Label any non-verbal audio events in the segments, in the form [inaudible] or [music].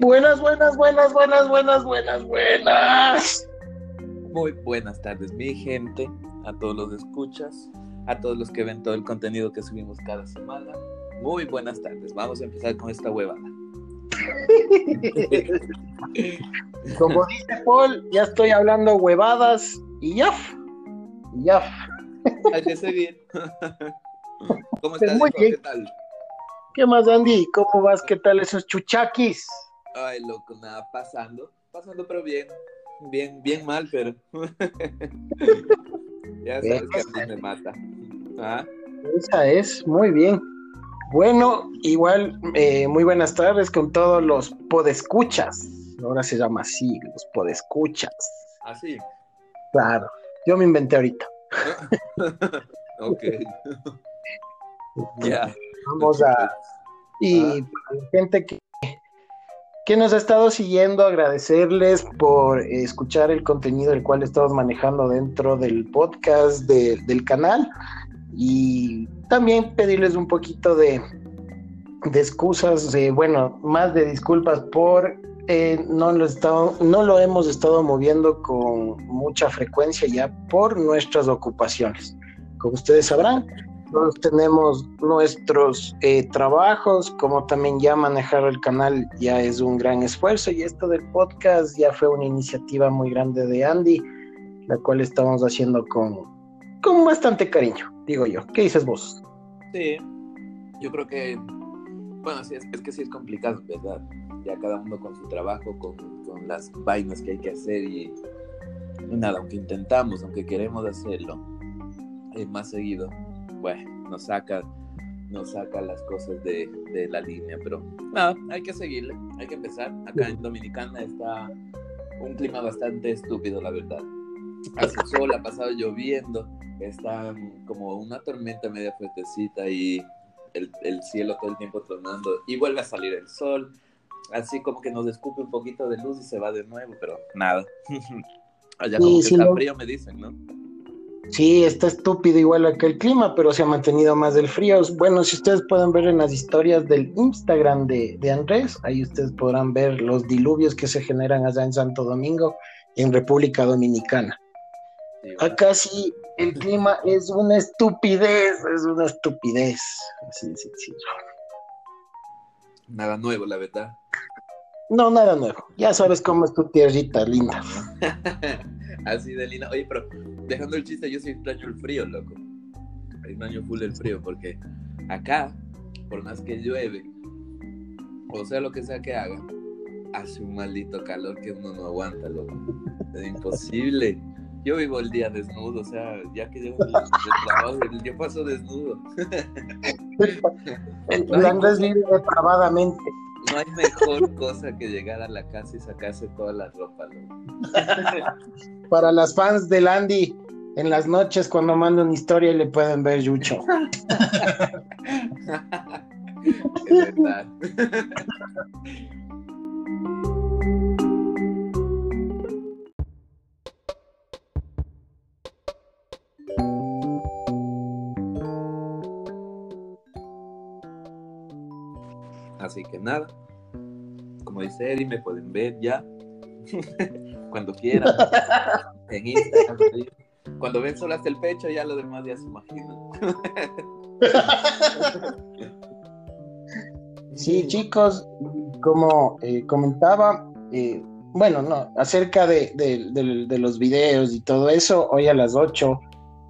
Buenas, buenas, buenas, buenas, buenas, buenas, buenas. Muy buenas tardes, mi gente, a todos los escuchas, a todos los que ven todo el contenido que subimos cada semana. Muy buenas tardes. Vamos a empezar con esta huevada. [laughs] Como dice Paul, ya estoy hablando huevadas y ya. Ya. Hay que seguir. ¿Cómo estás? Muy bien. ¿Qué tal? ¿Qué más, Andy? ¿Cómo vas? ¿Qué tal esos chuchaquis? Ay, loco, nada, pasando. Pasando, pero bien. Bien, bien mal, pero. [laughs] ya sabes que a mí me mata. ¿Ah? Esa es, muy bien. Bueno, igual, eh, muy buenas tardes con todos los podescuchas. Ahora se llama así, los podescuchas. Así. Claro, yo me inventé ahorita. [laughs] ok. [laughs] ya. Vamos a. Y para la gente que, que nos ha estado siguiendo, agradecerles por escuchar el contenido el cual estamos manejando dentro del podcast de- del canal. Y también pedirles un poquito de, de excusas, eh, bueno, más de disculpas por eh, no, lo estado- no lo hemos estado moviendo con mucha frecuencia ya por nuestras ocupaciones. Como ustedes sabrán, todos tenemos nuestros eh, trabajos, como también ya manejar el canal ya es un gran esfuerzo y esto del podcast ya fue una iniciativa muy grande de Andy, la cual estamos haciendo con, con bastante cariño, digo yo. ¿Qué dices vos? Sí, yo creo que, bueno, sí, es, que sí es complicado, ¿verdad? Ya cada uno con su trabajo, con, las vainas que hay que hacer y, y nada, aunque intentamos, aunque queremos hacerlo eh, más seguido, bueno, nos saca, nos saca las cosas de, de la línea, pero nada, hay que seguirle, hay que empezar. Acá en Dominicana está un clima bastante estúpido, la verdad. Hace [laughs] sol, ha pasado lloviendo, está como una tormenta media fuertecita y el, el cielo todo el tiempo tronando y vuelve a salir el sol. Así como que nos escupe un poquito de luz y se va de nuevo, pero nada. [laughs] Allá Sí, como que sí está lo- frío, me dicen, ¿no? Sí, está estúpido igual acá el clima, pero se ha mantenido más del frío. Bueno, si ustedes pueden ver en las historias del Instagram de, de Andrés, ahí ustedes podrán ver los diluvios que se generan allá en Santo Domingo, en República Dominicana. Sí, bueno. Acá sí, el clima es una estupidez, es una estupidez. Así de sencillo. Nada nuevo, la verdad. No, nada nuevo. Ya sabes cómo es tu tierrita linda. [laughs] Así de linda. Oye, pero dejando el chiste, yo sí extraño el frío, loco. Extraño full el frío, porque acá, por más que llueve, o sea lo que sea que haga, hace un maldito calor que uno no aguanta, loco. Es imposible. Yo vivo el día desnudo, o sea, ya que llego del, del trabajo, yo paso desnudo. [laughs] El Andrés vive depravadamente. No hay mejor [laughs] cosa que llegar a la casa y sacarse toda la ropa. [laughs] Para las fans del Andy, en las noches cuando manda una historia le pueden ver Yucho. [laughs] Es verdad. Así que nada, como dice Eddie, me pueden ver ya [laughs] cuando quieran en Instagram. Cuando ven solo hasta el pecho, ya lo demás ya se imaginan. Sí, chicos, como eh, comentaba, eh, bueno, no, acerca de, los videos y todo eso, hoy a las 8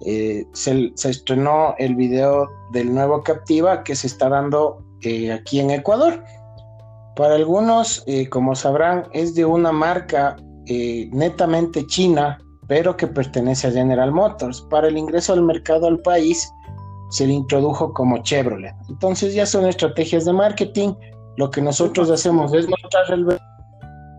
eh, se estrenó el video del nuevo Captiva que se está dando eh, aquí en Ecuador. Para algunos, eh, como sabrán, es de una marca eh, netamente china, pero que pertenece a General Motors. Para el ingreso al mercado al país, se le introdujo como Chevrolet. Entonces ya son estrategias de marketing. Lo que nosotros hacemos es mostrar el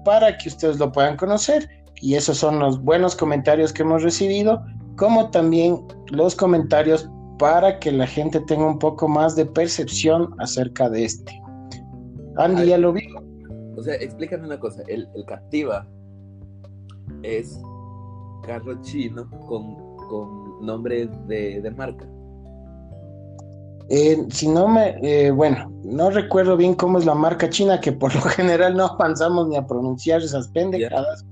para que ustedes lo puedan conocer. Y esos son los buenos comentarios que hemos recibido, como también los comentarios para que la gente tenga un poco más de percepción acerca de este. Andy Ay. ya lo vio. O sea, explícame una cosa. El, el Captiva es carro chino con, con nombre de, de marca. Eh, si no me, eh, bueno, no recuerdo bien cómo es la marca china, que por lo [laughs] general no avanzamos ni a pronunciar esas pendejadas.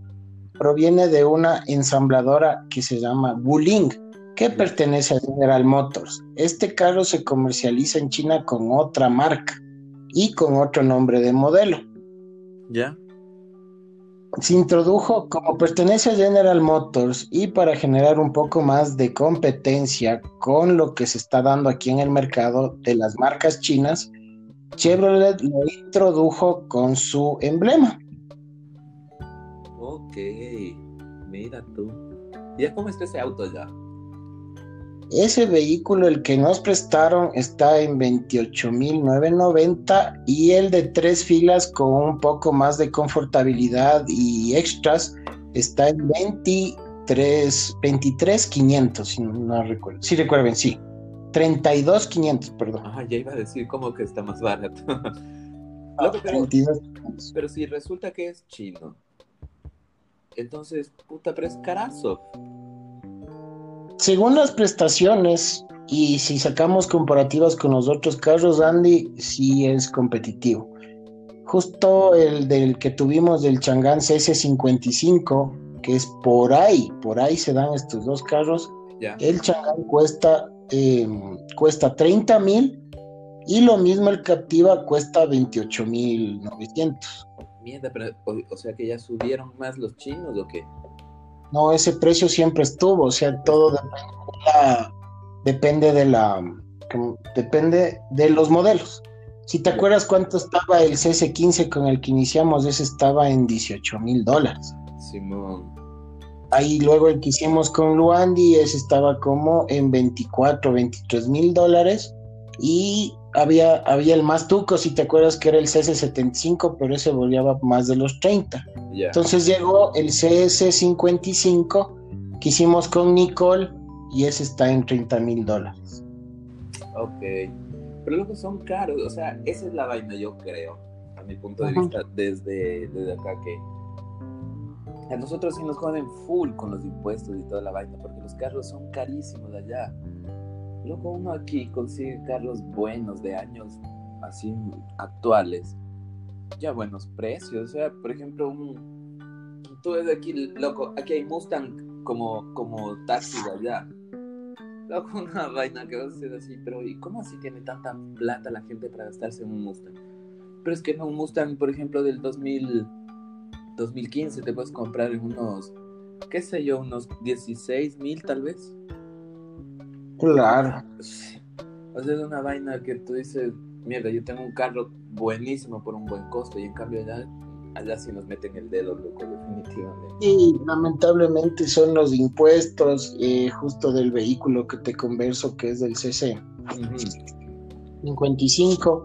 Proviene de una ensambladora que se llama Wuling, que pertenece a General Motors. Este carro se comercializa en China con otra marca y con otro nombre de modelo. ¿Ya? Se introdujo como pertenece a General Motors y para generar un poco más de competencia con lo que se está dando aquí en el mercado de las marcas chinas, Chevrolet lo introdujo con su emblema. Ok, mira tú. ¿Ya cómo está ese auto ya? Ese vehículo, el que nos prestaron, está en 28.990 y el de tres filas con un poco más de confortabilidad y extras está en 23, 23.500, si no recuerdo. Sí recuerden, sí. 32.500, perdón. Ah, ya iba a decir cómo que está más barato. Ah, pero, pero si resulta que es chino, entonces, puta, pero es carazo según las prestaciones y si sacamos comparativas con los otros carros, Andy sí es competitivo. Justo el del que tuvimos del Chang'an CS55, que es por ahí, por ahí se dan estos dos carros. El Chang'an cuesta, eh, cuesta 30 mil y lo mismo el Captiva cuesta 28 mil 900. Mierda, pero o sea que ya subieron más los chinos o qué? No, ese precio siempre estuvo, o sea, todo depende de la, depende de, los modelos. Si te acuerdas cuánto estaba el CS15 con el que iniciamos, ese estaba en 18 mil dólares. Simón. Ahí luego el que hicimos con Luandi, ese estaba como en 24, 23 mil dólares. Y había, había el más tuco, si te acuerdas que era el CS75, pero ese volvía más de los 30. Entonces llegó el CS55 que hicimos con Nicole y ese está en 30 mil dólares. Ok, pero luego son caros, o sea, esa es la vaina, yo creo, a mi punto de vista, desde, desde acá que a nosotros sí nos joden full con los impuestos y toda la vaina, porque los carros son carísimos allá. Luego uno aquí consigue carros buenos de años así actuales, ya buenos precios. O sea, por ejemplo, tú ves aquí, loco, aquí hay Mustang como, como taxi. Loco, [laughs] una vaina que va a ser así, pero ¿y cómo así tiene tanta plata la gente para gastarse en un Mustang? Pero es que no, un Mustang, por ejemplo, del 2000, 2015 te puedes comprar en unos, qué sé yo, unos 16 mil tal vez. Claro. O sea, es una vaina que tú dices, mierda, yo tengo un carro buenísimo por un buen costo y en cambio allá, allá sí nos meten el dedo, loco, definitivamente. Y lamentablemente son los impuestos eh, justo del vehículo que te converso, que es del CC. 55.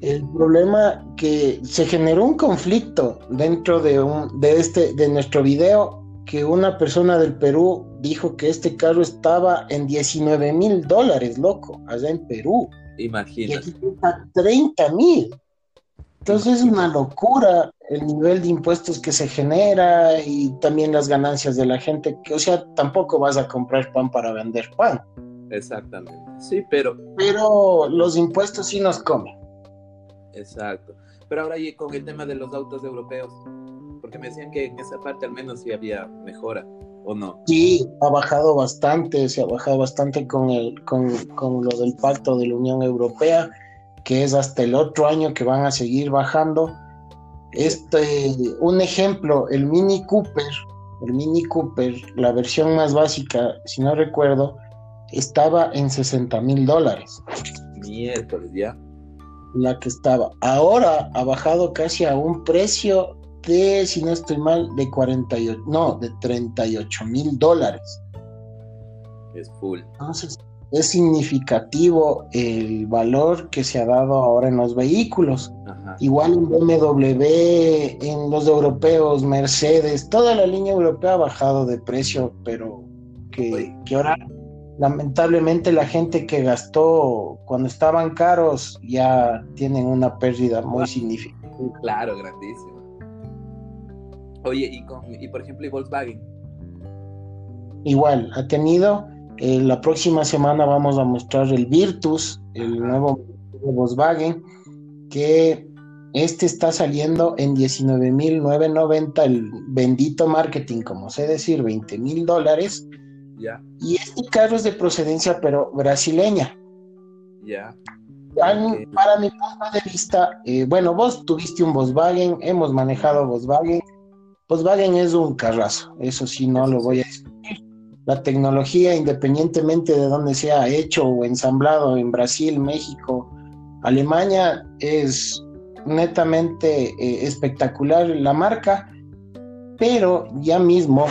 El problema que se generó un conflicto dentro de un de este de nuestro video que una persona del Perú dijo que este carro estaba en 19 mil dólares, loco, allá en Perú. Imagínate. Y aquí está 30 mil. Entonces es una locura el nivel de impuestos que se genera y también las ganancias de la gente, que o sea, tampoco vas a comprar pan para vender pan. Exactamente. Sí, pero... Pero los impuestos sí nos comen. Exacto. Pero ahora y con el tema de los autos europeos, porque me decían que en esa parte al menos sí había mejora, ¿o no? Sí, ha bajado bastante, se ha bajado bastante con, el, con, con lo del pacto de la Unión Europea, que es hasta el otro año que van a seguir bajando. Este, un ejemplo, el Mini Cooper, el Mini Cooper, la versión más básica, si no recuerdo, estaba en 60 mil dólares. Miércoles, ya. La que estaba. Ahora ha bajado casi a un precio de, si no estoy mal, de 48, no, de 38 mil dólares. Es full. Entonces, es significativo el valor que se ha dado ahora en los vehículos. Igual en BMW, en los europeos, Mercedes, toda la línea europea ha bajado de precio, pero que, que ahora lamentablemente la gente que gastó cuando estaban caros ya tienen una pérdida muy significativa. Claro, grandísima. Oye, y, con, y por ejemplo, ¿y Volkswagen? Igual, ha tenido Eh, la próxima semana vamos a mostrar el Virtus, el nuevo Volkswagen, que este está saliendo en 19.990, el bendito marketing, como sé decir, 20 mil dólares. Ya. Y este carro es de procedencia, pero brasileña. Ya. Para mi punto de vista, eh, bueno, vos tuviste un Volkswagen, hemos manejado Volkswagen. Volkswagen es un carrazo, eso sí, no lo voy a discutir. La tecnología, independientemente de dónde sea hecho o ensamblado en Brasil, México, Alemania, es netamente eh, espectacular la marca, pero ya mismo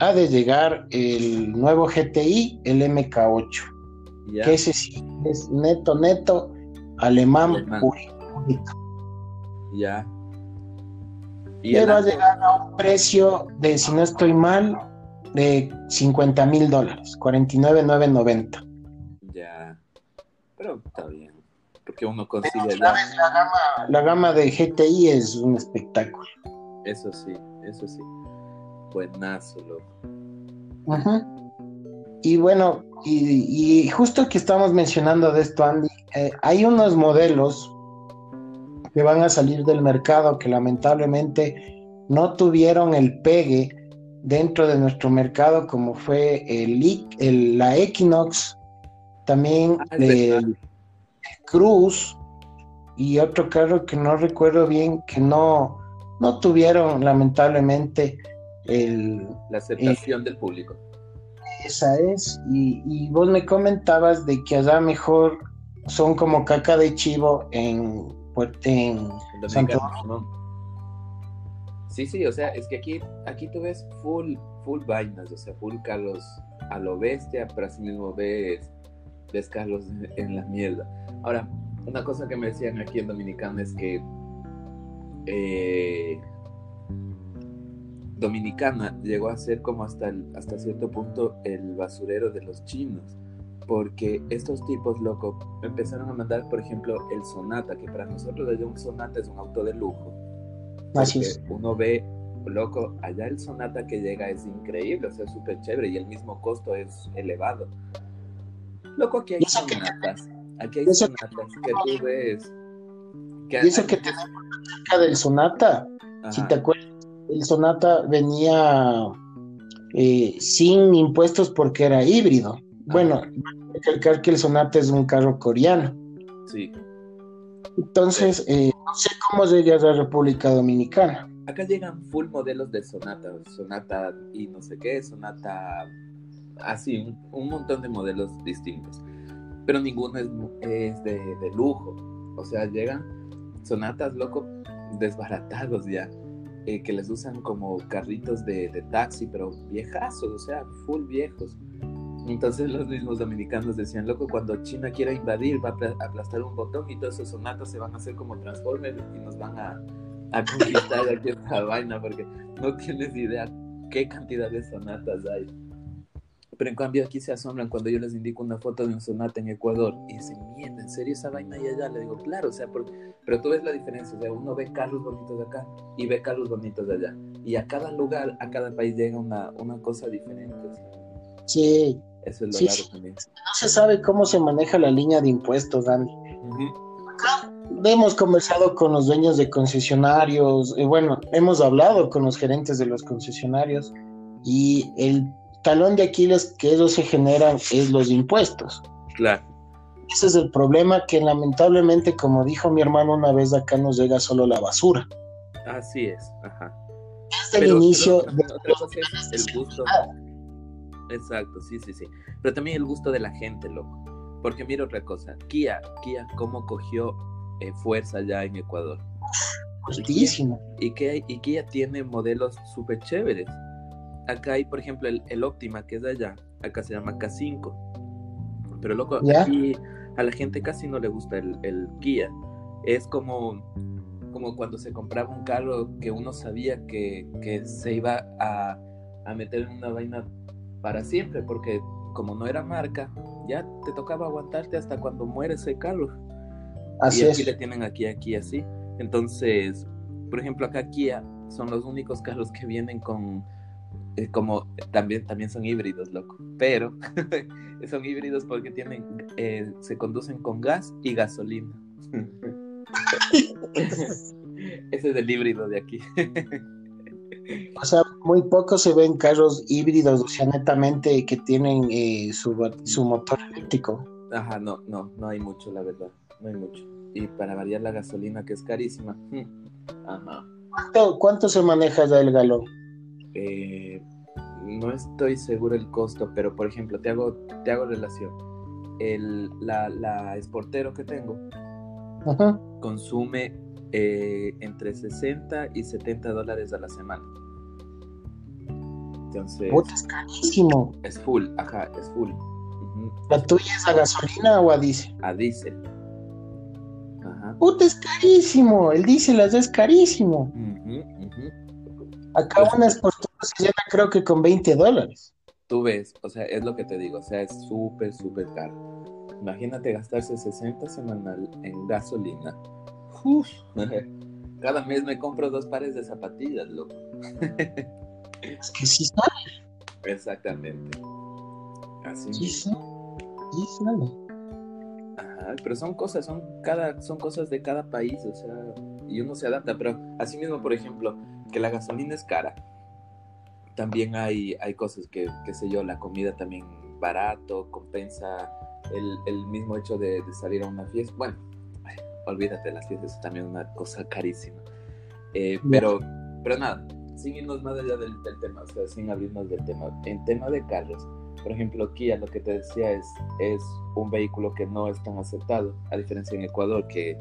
ha de llegar el nuevo GTI, el MK8, que ese sí es neto, neto, alemán, Ya. ¿Y va a llegar a un precio de, si no estoy mal, de 50 mil dólares, 49,990. Ya, pero está bien porque uno consigue la, gama, la gama de GTI es un espectáculo. Eso sí, eso sí. Buenazo, loco. Ajá. Y bueno, y, justo que estamos mencionando de esto, Andy, eh, hay unos modelos que van a salir del mercado que lamentablemente no tuvieron el pegue dentro de nuestro mercado como fue el, el la Equinox, también ah, el, Cruz y otro carro que no recuerdo bien, que no, no tuvieron lamentablemente el, la aceptación del público. Esa es, y, vos me comentabas de que allá mejor son como caca de chivo en, en Santo Sí, sí, o sea, es que aquí, aquí tú ves full, full vainas, o sea, full carros a lo bestia, pero así mismo ves Carlos en la mierda. Ahora, una cosa que me decían aquí en Dominicana es que eh, Dominicana llegó a ser como hasta, hasta cierto punto el basurero de los chinos, porque estos tipos, loco, empezaron a mandar, por ejemplo, el Sonata, que para nosotros allá un Sonata es un auto de lujo. Así es. Uno ve, loco, allá el Sonata que llega es increíble, o sea, súper chévere y el mismo costo es elevado. Loco, aquí hay sonatas. Aquí hay sonatas que, tú ves. y eso que te cerca del sonata, si te acuerdas, el sonata venía eh, sin impuestos porque era híbrido. Bueno, recalcar que el sonata es un carro coreano. Sí. Entonces, eh, no sé cómo llega a la República Dominicana. Acá llegan full modelos de Sonata, Sonata y no sé qué, Sonata así, un, montón de modelos distintos. Pero ninguno es, de, lujo. O sea, llegan sonatas, loco, desbaratados ya. Eh, que les usan como carritos de, taxi, pero viejazos, o sea, full viejos. Entonces los mismos dominicanos decían, loco, cuando China quiera invadir, va a aplastar un botón y todos esos sonatas se van a hacer como Transformers y nos van a, a [laughs] conquistar aquí esta vaina, porque no tienes idea qué cantidad de sonatas hay. Pero en cambio aquí se asombran cuando yo les indico una foto de un sonata en Ecuador y dicen, mierda, ¿en serio esa vaina y allá? Le digo, claro, o sea, pero tú ves la diferencia, o sea, uno ve carros bonitos de acá y ve carros bonitos de allá. Y a cada lugar, a cada país llega una, una cosa diferente. Sí. Eso es lo raro también. No se sabe cómo se maneja la línea de impuestos, Dani. Hemos conversado con los dueños de concesionarios, y bueno, hemos hablado con los gerentes de los concesionarios y el talón de Aquiles que ellos se generan es los impuestos. Claro. Ese es el problema que lamentablemente, como dijo mi hermano una vez, acá nos llega solo la basura. Así es, ajá. Desde el inicio... otra cosa es el gusto. Exacto, sí, sí, sí. Pero también el gusto de la gente, loco. Porque mira otra cosa, Kia, Kia, cómo cogió eh, fuerza ya en Ecuador. Justísimo. Y Kia, y Kia tiene modelos súper chéveres acá hay, por ejemplo, el, el Optima, que es de allá. Acá se llama K5. Pero loco, aquí a la gente casi no le gusta el, el Kia. Es como, como cuando se compraba un carro que uno sabía que, que se iba a, a meter en una vaina para siempre, porque como no era marca, ya te tocaba aguantarte hasta cuando muere ese carro. Así y aquí le tienen aquí, aquí, así. Entonces, por ejemplo, acá Kia son los únicos carros que vienen con como también, también son híbridos, loco. Pero [laughs] son híbridos porque tienen, eh, se conducen con gas y gasolina. [laughs] [laughs] Ese es el híbrido de aquí. O sea, muy poco se ven carros híbridos, o sea, netamente que tienen eh, su, su motor eléctrico. Ajá, no, no, no hay mucho, la verdad. No hay mucho. Y para variar la gasolina, que es carísima. [laughs] Ajá. ¿Cuánto, se maneja ya el galón? Eh, no estoy seguro el costo, pero por ejemplo, te hago, te hago relación. El, la, la Sportero que tengo consume eh, entre 60 y 70 dólares a la semana. Entonces. es carísimo. Es full, ajá, es full. ¿La tuya es a gasolina o a diésel? A diésel. Ajá. Puta, es carísimo. El diésel es carísimo. Acá una Sportero se llena creo que con 20 dólares. Tú ves, o sea, es lo que te digo, o sea, es súper, súper caro. Imagínate gastarse 60 semanal en gasolina. [laughs] Cada mes me compro dos pares de zapatillas, loco. [laughs] es que sí sale. Exactamente. Así. Sí, sí. sí sale. Ajá, pero son cosas, son cada, son cosas de cada país, o sea, y uno se adapta, pero así mismo, por ejemplo, que la gasolina es cara. También hay, hay cosas que, qué sé yo, la comida también barato, compensa el, mismo hecho de, salir a una fiesta, bueno, olvídate, las fiestas es también una cosa carísima. Eh, pero, pero nada, sin irnos más allá del, tema, o sea, sin abrirnos del tema. En tema de carros, por ejemplo, Kia, lo que te decía es, es un vehículo que no es tan aceptado, a diferencia en Ecuador, que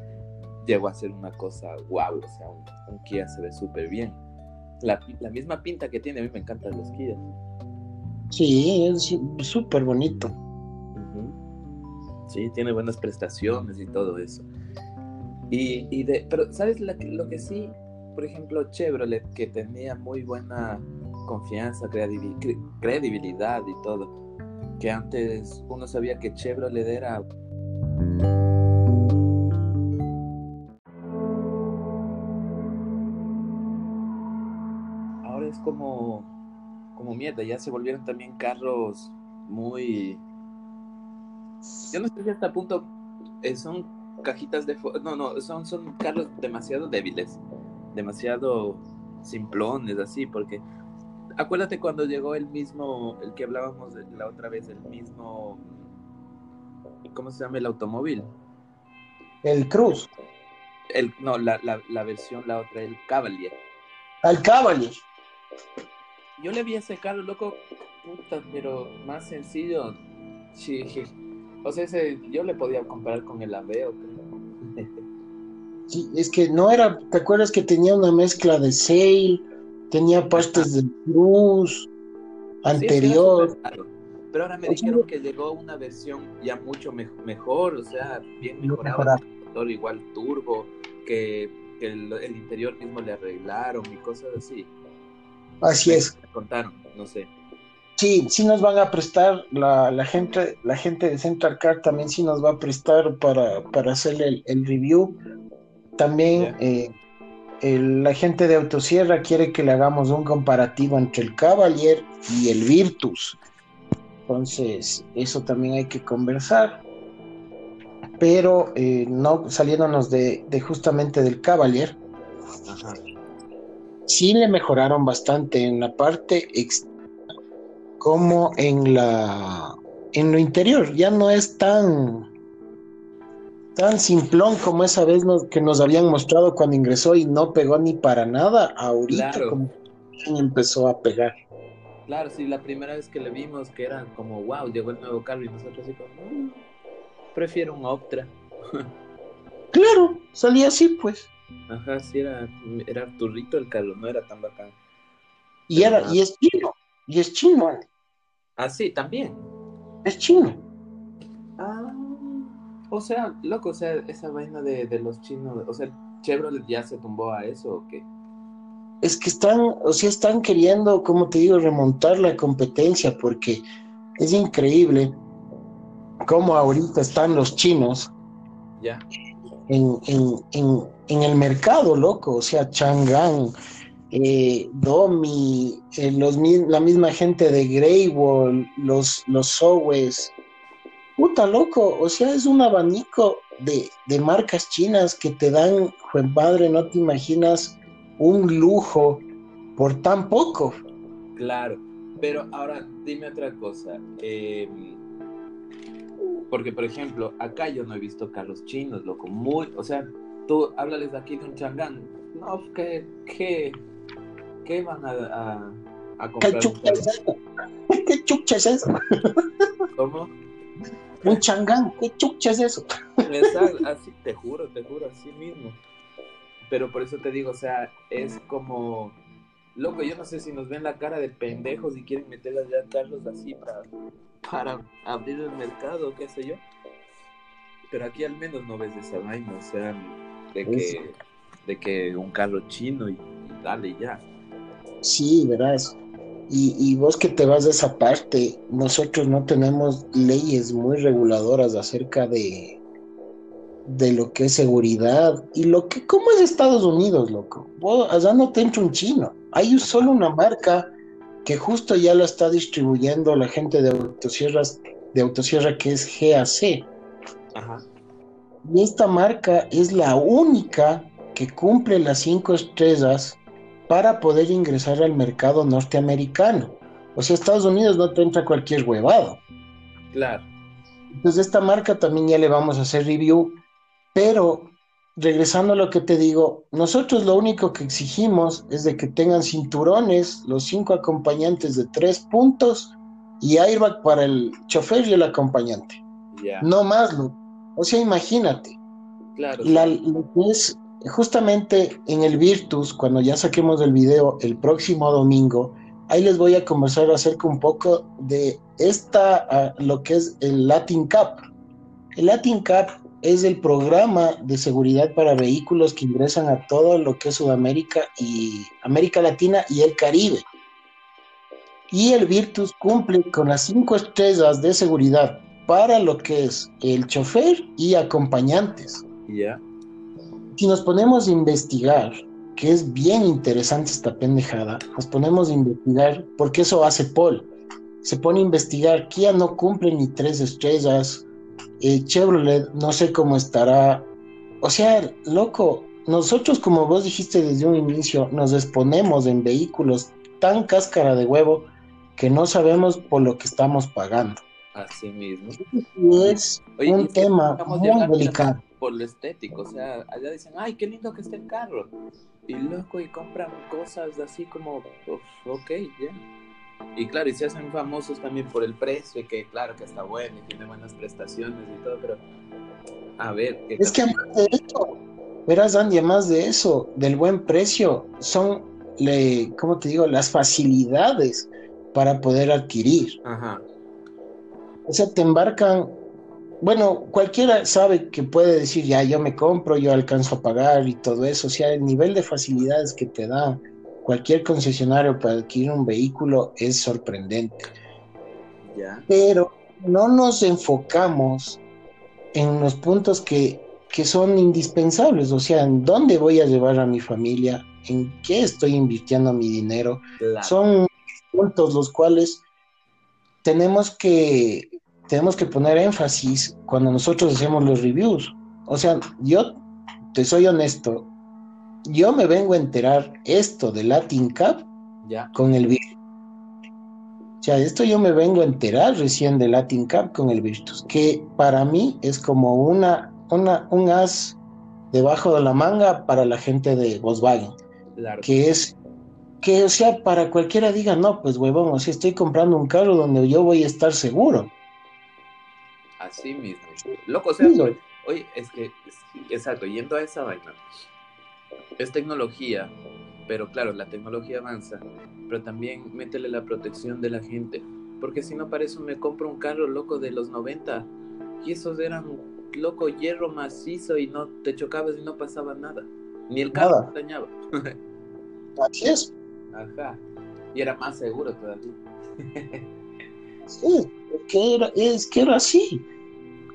llegó a ser una cosa wow, o sea, un, Kia se ve súper bien. La, la, misma pinta que tiene, a mí me encantan los Kia. Sí, es súper bonito. Sí, tiene buenas prestaciones y todo eso. Y, y de, pero, ¿sabes lo que, sí? Por ejemplo, Chevrolet, que tenía muy buena confianza, credibilidad y todo. Que antes uno sabía que Chevrolet era ahora es como como mierda, ya se volvieron también carros muy yo no sé si hasta punto eh, son cajitas de... No, no, son, son carros demasiado débiles, demasiado simplones, así, porque acuérdate cuando llegó el mismo, el que hablábamos la otra vez, el mismo, ¿cómo se llama el automóvil? El Cruz. El, no, la, la, la versión, la otra, el Cavalier. El Cavalier. Yo le vi ese carro, loco, puta, pero más sencillo. Sí, o sea, ese, yo le podía comparar con el Aveo, creo. Sí, es que no era, ¿te acuerdas que tenía una mezcla de Sail, tenía partes de Cruz, anterior? pero ahora me dijeron que llegó una versión ya mucho mejor, o sea, bien mejorada, igual turbo, que, el, interior mismo le arreglaron y cosas así. Así es. Me contaron, no sé. Sí, sí nos van a prestar, la, la, gente, la gente de Central Car también sí nos va a prestar para, para hacerle el, review. También eh, la gente de Autosierra quiere que le hagamos un comparativo entre el Cavalier y el Virtus. Entonces, eso también hay que conversar. Pero eh, no saliéndonos de, de, justamente del Cavalier, sí le mejoraron bastante en la parte externa como en la en lo interior, ya no es tan tan simplón como esa vez que nos habían mostrado cuando ingresó y no pegó ni para nada, ahorita como empezó a pegar. Claro, sí, la primera vez que le vimos que era como, wow, llegó el nuevo carro y nosotros así como, mm, prefiero un Optra. [laughs] claro, salía así pues. Ajá, sí, era, era turrito el carro, no era tan bacán. Y, era, y es chino, y es chino, Ah, sí, también. Es chino. O sea, loco, o sea, esa vaina de, los chinos, o sea, Chevrolet ya se tumbó a eso o qué? Es que están, o sea, están queriendo, como te digo, remontar la competencia porque es increíble cómo ahorita están los chinos ya en, en, en, en el mercado, loco, o sea, Chang'an, eh, Domi, eh, los, la misma gente de Grey Wall, los, los Sowes. Puta loco, o sea, es un abanico de, de marcas chinas que te dan, buen padre, no te imaginas un lujo por tan poco. Claro, pero ahora dime otra cosa. Em, porque, por ejemplo, acá yo no he visto carros chinos, loco. Muy, o sea, tú háblales aquí de un changán. No, ¿qué, qué, qué van a, a, comprar? ¿Qué chucha es eso? [laughs] ¿Qué chucha es eso? ¿Cómo? Un changán, ¿qué chucha es eso? así, te juro, te juro, así mismo. Pero por eso te digo, o sea, es como Loco, yo no sé si nos ven la cara de pendejos y quieren meterlas ya Carlos así para, para abrir el mercado, qué sé yo. Pero aquí al menos no ves esa vaina, o sea, de que, de que un carro chino y, dale ya. Sí, verás. Y, y, vos que te vas de esa parte, nosotros no tenemos leyes muy reguladoras acerca de, de lo que es seguridad y lo que, ¿cómo es Estados Unidos, loco? allá no te entra un chino. Hay solo una marca que justo ya la está distribuyendo la gente de autosierras, de autosierra que es GAC. Y esta marca es la única que cumple las cinco estrellas para poder ingresar al mercado norteamericano. O sea, Estados Unidos no te entra cualquier huevado. Claro. Entonces, esta marca también ya le vamos a hacer review pero regresando a lo que te digo, nosotros lo único que exigimos es de que tengan cinturones, los cinco acompañantes de tres puntos y airbag para el chofer y el acompañante. No más, o sea, imagínate. Claro. es justamente en el Virtus, cuando ya saquemos el video el próximo domingo, ahí les voy a conversar acerca un poco de esta, lo que es el Latin Cup. El Latin Cup es el programa de seguridad para vehículos que ingresan a todo lo que es Sudamérica y América Latina y el Caribe. Y el Virtus cumple con las cinco estrellas de seguridad para lo que es el chofer y acompañantes. Ya. Si nos ponemos a investigar, que es bien interesante esta pendejada, nos ponemos a investigar, porque eso hace Paul. Se pone a investigar, Kia no cumple ni tres estrellas, eh, Chevrolet no sé cómo estará. O sea, loco, nosotros como vos dijiste desde un inicio, nos exponemos en vehículos tan cáscara de huevo que no sabemos por lo que estamos pagando. Así mismo. es un tema muy delicado. Por lo estético, o sea, allá dicen, ay, qué lindo que está el carro. Y loco, y compran cosas así como, ok, ya. Y claro, y se hacen famosos también por el precio, que claro que está bueno y tiene buenas prestaciones y todo, pero a ver. Es que además de eso, verás, Andy, además de eso, del buen precio, son, le, ¿cómo te digo?, las facilidades para poder adquirir. Ajá. O sea, te embarcan, bueno, cualquiera sabe que puede decir, ya, yo me compro, yo alcanzo a pagar y todo eso, o sea, el nivel de facilidades que te da cualquier concesionario para adquirir un vehículo es sorprendente. Pero no nos enfocamos en los puntos que, son indispensables, o sea, en dónde voy a llevar a mi familia, en qué estoy invirtiendo mi dinero. Son puntos los cuales tenemos que, tenemos que poner énfasis cuando nosotros hacemos los reviews. O sea, yo te soy honesto, yo me vengo a enterar esto de Latin Cup con el Virtus. O sea, esto yo me vengo a enterar recién de Latin Cup con el Virtus, que para mí es como una, una, un as debajo de la manga para la gente de Volkswagen. Que es, que o sea, para cualquiera diga, no, pues huevón, o sea, estoy comprando un carro donde yo voy a estar seguro. Así mismo. Loco, o sea, oye, es que, exacto, yendo a esa vaina, es tecnología, pero claro, la tecnología avanza, pero también métele la protección de la gente, porque si no para eso me compro un carro loco de los 90 y esos eran loco hierro macizo y no te chocabas y no pasaba nada, ni el carro te dañaba. Así es. Ajá. Y era más seguro todavía. [laughs] Uh, es que era, es que era así.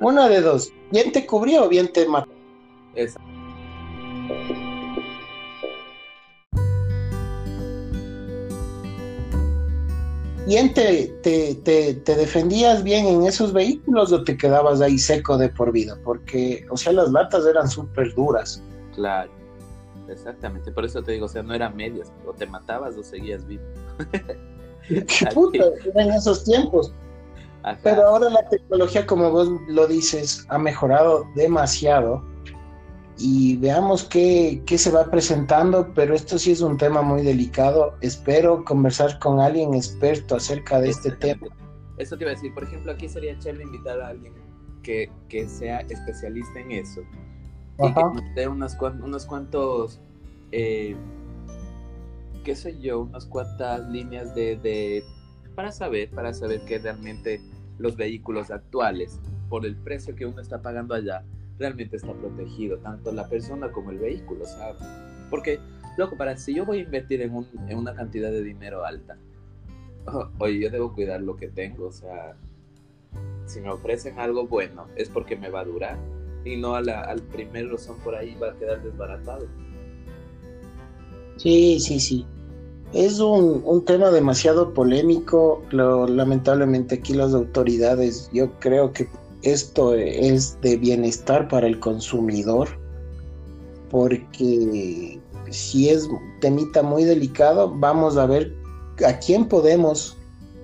Una de dos. Bien te cubrió o bien te mató. Exacto. bien te, te, te, te, defendías bien en esos vehículos o te quedabas ahí seco de por vida, porque, o sea, las latas eran súper duras. Claro, exactamente, por eso te digo, o sea, no eran medias, o te matabas o seguías vivo. [laughs] Qué puta, en esos tiempos. Pero ahora la tecnología, como vos lo dices, ha mejorado demasiado y veamos qué, qué, se va presentando, pero esto sí es un tema muy delicado. Espero conversar con alguien experto acerca de este tema. Eso te iba a decir, por ejemplo, aquí sería chévere invitar a alguien que, que sea especialista en eso y que nos dé unos, unos cuantos, eh, qué sé yo, unas cuantas líneas de, de, para saber, para saber que realmente los vehículos actuales, por el precio que uno está pagando allá, realmente está protegido, tanto la persona como el vehículo, ¿sabes? Porque, loco, para si yo voy a invertir en, un, en una cantidad de dinero alta, [laughs] oye, yo debo cuidar lo que tengo, o sea, si me ofrecen algo bueno, es porque me va a durar, y no a la, al primer rozón por ahí va a quedar desbaratado. Sí, sí, sí. Es un, un tema demasiado polémico. Lo, lamentablemente aquí las autoridades, yo creo que esto es de bienestar para el consumidor, porque si es temita muy delicado, vamos a ver a quién podemos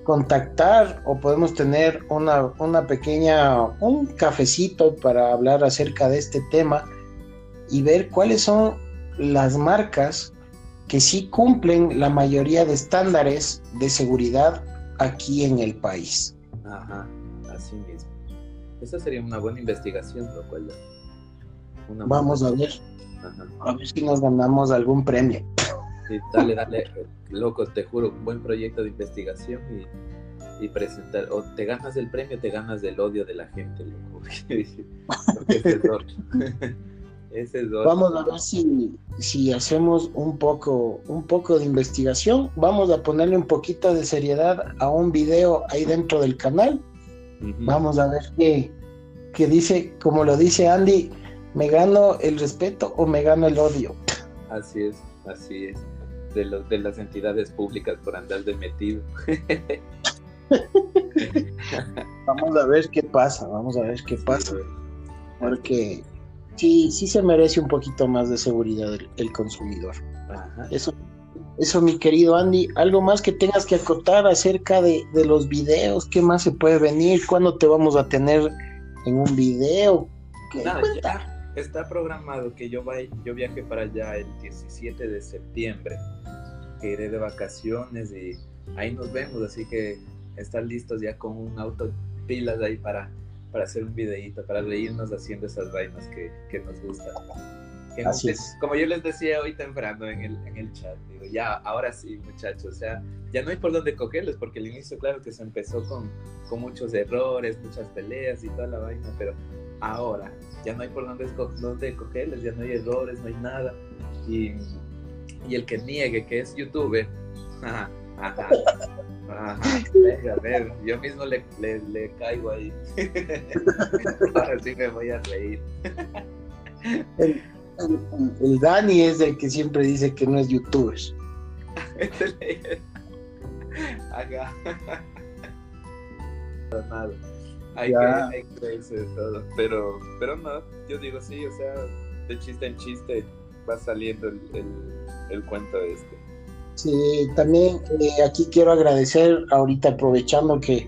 contactar o podemos tener una, una pequeña, un cafecito para hablar acerca de este tema y ver cuáles son las marcas que sí cumplen la mayoría de estándares de seguridad aquí en el país. Ajá, así mismo. Esa sería una buena investigación, lo cual. Vamos a ver. A ver si nos ganamos algún premio. Sí, dale, dale, loco, te juro, un buen proyecto de investigación y, presentar. O te ganas el premio, te ganas del odio de la gente, loco. [laughs] Ese es Vamos a ver si, si hacemos un poco, un poco de investigación. Vamos a ponerle un poquito de seriedad a un video ahí dentro del canal Vamos a ver qué, dice, como lo dice Andy, ¿me gano el respeto o me gano el odio? Así es, así es. De, los, de las entidades públicas por andar de metido. [laughs] vamos a ver qué pasa, vamos a ver qué pasa. Porque sí, sí se merece un poquito más de seguridad el, consumidor. Eso eso, mi querido Andy. ¿Algo más que tengas que acotar acerca de, los videos? ¿Qué más se puede venir? ¿Cuándo te vamos a tener en un video? está programado que yo, vaya, yo viaje para allá el 17 de septiembre. Que iré de vacaciones y ahí nos vemos. Así que están listos ya con un auto pilas ahí para, para hacer un videíto, para reírnos haciendo esas vainas que, que nos gustan. Como yo les decía hoy temprano en el, en el chat, digo, ya, ahora sí, muchachos, o sea, ya no hay por dónde cogerles, porque al inicio, claro que se empezó con, con muchos errores, muchas peleas y toda la vaina, pero ahora ya no hay por dónde, dónde cogerles, ya no hay errores, no hay nada. Y, y el que niegue que es youtuber, [laughs] ajá, ajá, [laughs] ajá, venga, a ver, yo mismo le, le, le caigo ahí. ahora [laughs] sí me voy a reír el, Dani es el que siempre dice que no es youtuber. Acá. Nada. Hay que, hay que reírse de todo. Pero, pero no, yo digo sí, o sea, de chiste en chiste va saliendo el, el, cuento este. Sí, también eh, aquí quiero agradecer, ahorita aprovechando que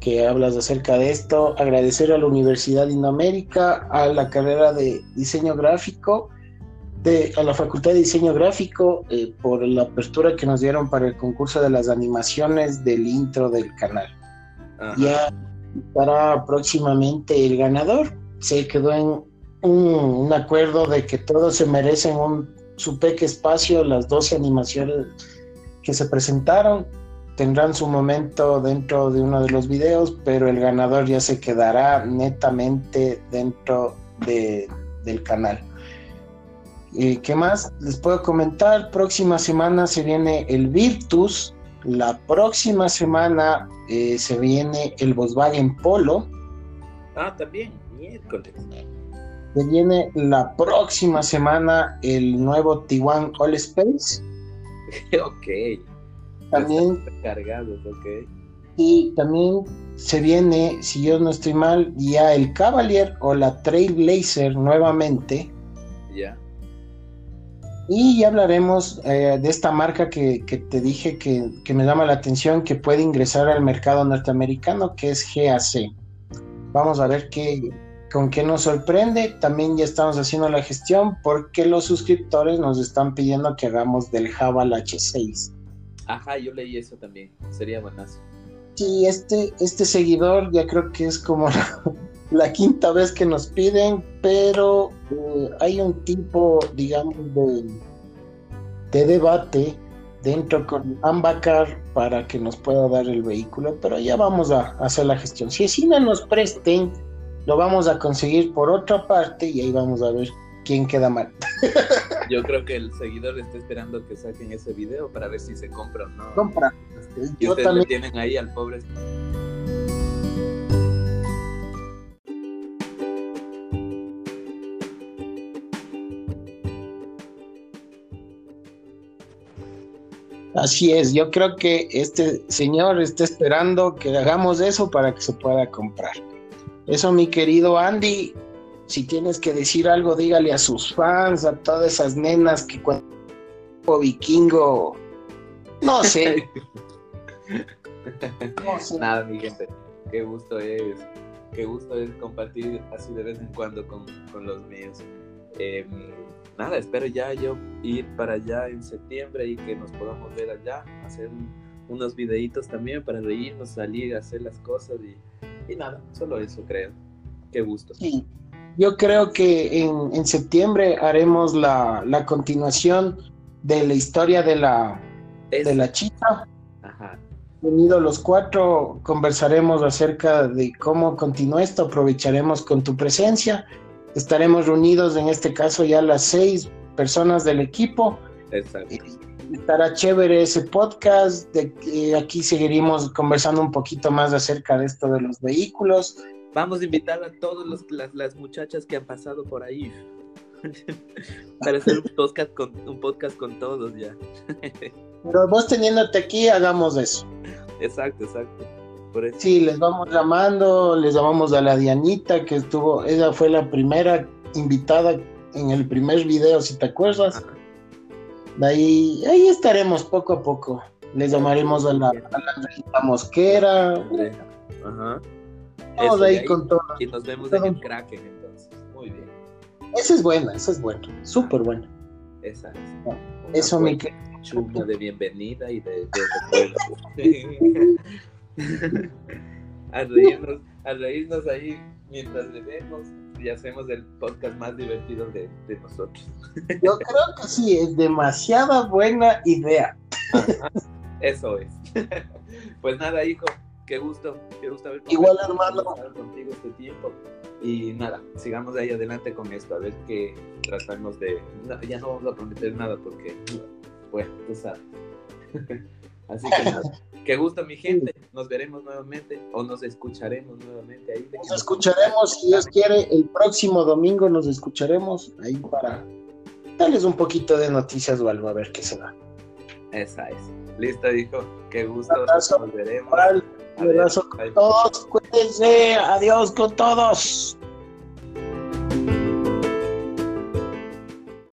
que hablas acerca de esto, agradecer a la Universidad de Indoamérica, a la carrera de diseño gráfico, de, a la Facultad de Diseño Gráfico eh, por la apertura que nos dieron para el concurso de las animaciones del intro del canal. Ya para próximamente el ganador. Se quedó en un, acuerdo de que todos se merecen un su peque espacio, las 12 animaciones que se presentaron tendrán su momento dentro de uno de los videos, pero el ganador ya se quedará netamente dentro de, del canal. ¿Y ¿Qué más les puedo comentar? Próxima semana se viene el Virtus, la próxima semana eh, se viene el Volkswagen Polo. Ah, también, miércoles. Se viene la próxima semana el nuevo Tiguan All Space. [laughs] ok también. Cargados, ok. Y también se viene, si yo no estoy mal, ya el Cavalier o la Trailblazer nuevamente. Ya. Y ya hablaremos eh, de esta marca que, que te dije que, que, me llama la atención, que puede ingresar al mercado norteamericano, que es GAC. Vamos a ver qué, con qué nos sorprende. También ya estamos haciendo la gestión porque los suscriptores nos están pidiendo que hagamos del Java H6. Ajá, yo leí eso también. Sería buenazo. Sí, este, este seguidor ya creo que es como [laughs] la, la quinta vez que nos piden, pero eh, hay un tipo, digamos, de, de debate dentro con Ambacar para que nos pueda dar el vehículo, pero ya vamos a hacer la gestión. Si no nos presten, lo vamos a conseguir por otra parte y ahí vamos a ver quién queda mal. [laughs] Yo creo que el seguidor está esperando que saquen ese video para ver si se compra o no. Compra. Y ustedes también... tienen ahí al pobre. Así es, yo creo que este señor está esperando que hagamos eso para que se pueda comprar. Eso, mi querido Andy, si tienes que decir algo, dígale a sus fans, a todas esas nenas que cuando vikingo, no sé. [laughs] no sé. Nada, mi gente, qué gusto es, qué gusto es compartir así de vez en cuando con, con los míos. Eh, nada, espero ya yo ir para allá en septiembre y que nos podamos ver allá, hacer unos videitos también para reírnos, salir, hacer las cosas y, y nada, solo eso creo. Qué gusto. Sí. Yo creo que en, en septiembre haremos la, la, continuación de la historia de la, de la chita. Ajá. Unidos los cuatro, conversaremos acerca de cómo continúa esto, aprovecharemos con tu presencia estaremos reunidos en este caso ya las seis personas del equipo. Exacto. Estará chévere ese podcast. De, aquí seguiremos conversando un poquito más acerca de esto de los vehículos. Vamos a invitar a todas las, las, muchachas que han pasado por ahí. [laughs] Para hacer un podcast con, un podcast con todos ya. [laughs] Pero vos teniéndote aquí, hagamos eso. Exacto, exacto. Sí, les vamos llamando, les llamamos a la Dianita, que estuvo, ella fue la primera invitada en el primer video, si te acuerdas. Ahí, ahí estaremos poco a poco. Les llamaremos a la, a Mosquera. Ajá. Vamos ahí, con todo. Y nos vemos en el Kraken entonces. Muy bien. Esa es buena, esa es buena, súper buena. Esa es. Eso me Chuma de bienvenida y de, de [laughs] a, [laughs] reírnos, a reírnos ahí mientras le vemos y hacemos el podcast más divertido de, de nosotros. Yo creo que sí, es demasiada buena idea. eso es. [laughs] Pues nada, hijo, qué gusto, qué gusto haber Igual, hermano. contigo este tiempo. Y nada, sigamos ahí adelante con esto, a ver qué tratamos de... ya no vamos a prometer nada porque, bueno, tú sabes. [laughs] Así que nada. [laughs] Qué gusto, mi gente. Nos veremos nuevamente o nos escucharemos nuevamente ahí. Nos escucharemos, si Dios quiere, el próximo domingo nos escucharemos ahí para darles un poquito de noticias o algo, a ver qué se da. Esa es. Listo, hijo. Qué gusto. Abrazo, nos veremos. Un abrazo con todos. Cuídense. Adiós con todos.